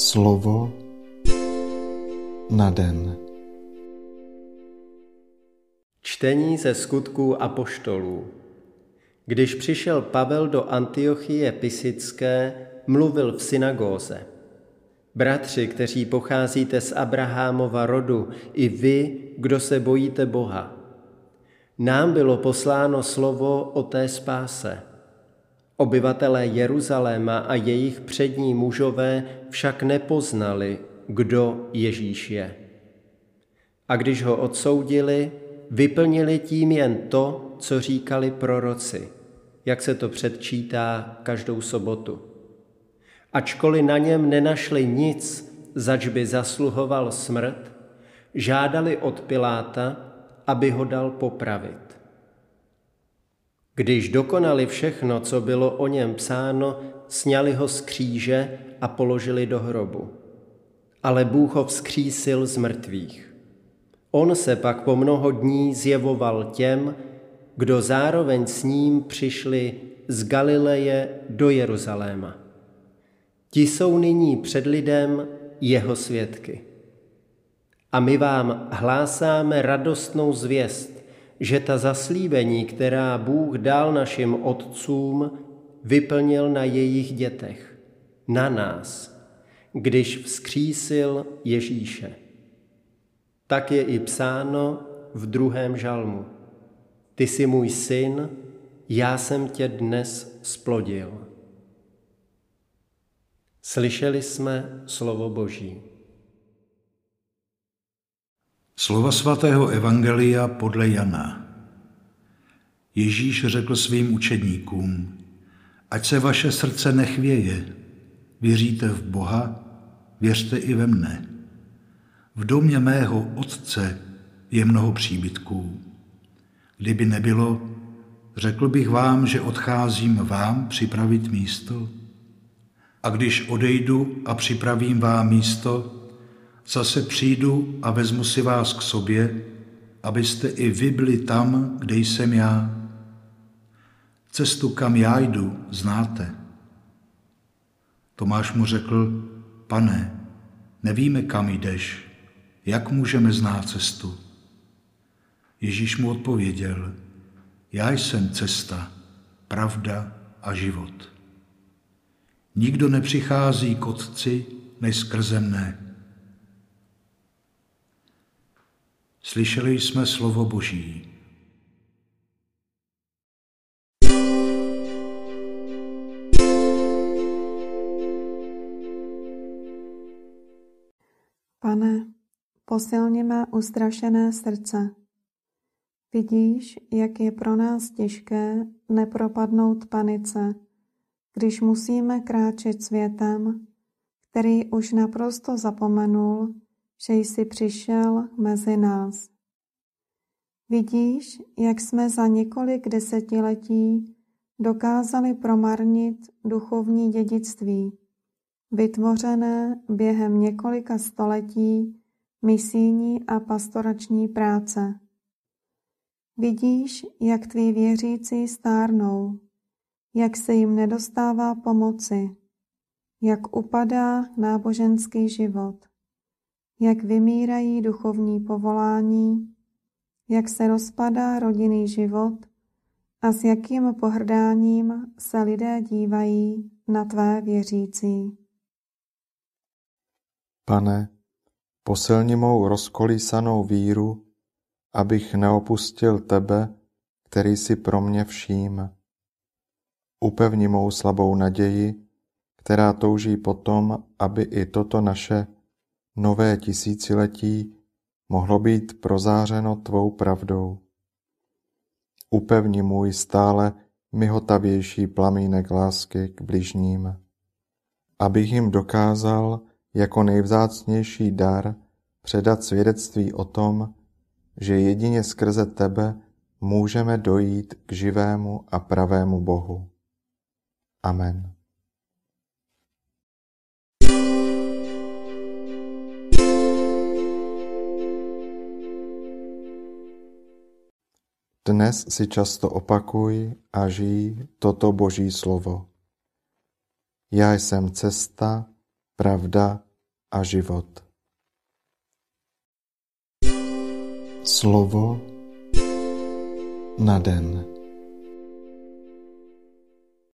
Slovo na den. Čtení ze skutků apoštolů. Když přišel Pavel do Antiochie Pisické, mluvil v synagóze. Bratři, kteří pocházíte z Abrahámova rodu, i vy, kdo se bojíte Boha. Nám bylo posláno slovo o té spáse – Obyvatelé Jeruzaléma a jejich přední mužové však nepoznali, kdo Ježíš je. A když ho odsoudili, vyplnili tím jen to, co říkali proroci, jak se to předčítá každou sobotu. Ačkoliv na něm nenašli nic, zač by zasluhoval smrt, žádali od Piláta, aby ho dal popravit. Když dokonali všechno, co bylo o něm psáno, sněli ho z kříže a položili do hrobu. Ale Bůh ho vzkřísil z mrtvých. On se pak po mnoho dní zjevoval těm, kdo zároveň s ním přišli z Galileje do Jeruzaléma. Ti jsou nyní před lidem jeho svědky. A my vám hlásáme radostnou zvěst, že ta zaslíbení, která Bůh dal našim otcům, vyplnil na jejich dětech, na nás, když vzkřísil Ježíše. Tak je i psáno v druhém žalmu. Ty jsi můj syn, já jsem tě dnes splodil. Slyšeli jsme slovo Boží. Slova svatého Evangelia podle Jana. Ježíš řekl svým učedníkům, ať se vaše srdce nechvěje, věříte v Boha, věřte i ve mne. V domě mého otce je mnoho příbytků. Kdyby nebylo, řekl bych vám, že odcházím vám připravit místo. A když odejdu a připravím vám místo, Zase přijdu a vezmu si vás k sobě, abyste i vy byli tam, kde jsem já. Cestu, kam já jdu, znáte. Tomáš mu řekl, pane, nevíme, kam jdeš, jak můžeme znát cestu? Ježíš mu odpověděl, já jsem cesta, pravda a život. Nikdo nepřichází k Otci než skrze mne. Slyšeli jsme slovo Boží. Pane, posilni mé ustrašené srdce. Vidíš, jak je pro nás těžké nepropadnout panice, když musíme kráčet světem, který už naprosto zapomenul, že jsi přišel mezi nás. Vidíš, jak jsme za několik desetiletí dokázali promarnit duchovní dědictví, vytvořené během několika století misijní a pastorační práce. Vidíš, jak tví věřící stárnou, jak se jim nedostává pomoci, jak upadá náboženský život jak vymírají duchovní povolání, jak se rozpadá rodinný život a s jakým pohrdáním se lidé dívají na tvé věřící. Pane, posilni mou rozkolísanou víru, abych neopustil tebe, který si pro mě vším. Upevni mou slabou naději, která touží potom, aby i toto naše nové tisíciletí mohlo být prozářeno tvou pravdou. Upevni můj stále myhotavější plamínek lásky k bližním, abych jim dokázal jako nejvzácnější dar předat svědectví o tom, že jedině skrze tebe můžeme dojít k živému a pravému Bohu. Amen. Dnes si často opakuj a žij toto Boží slovo. Já jsem cesta, pravda a život. Slovo na den.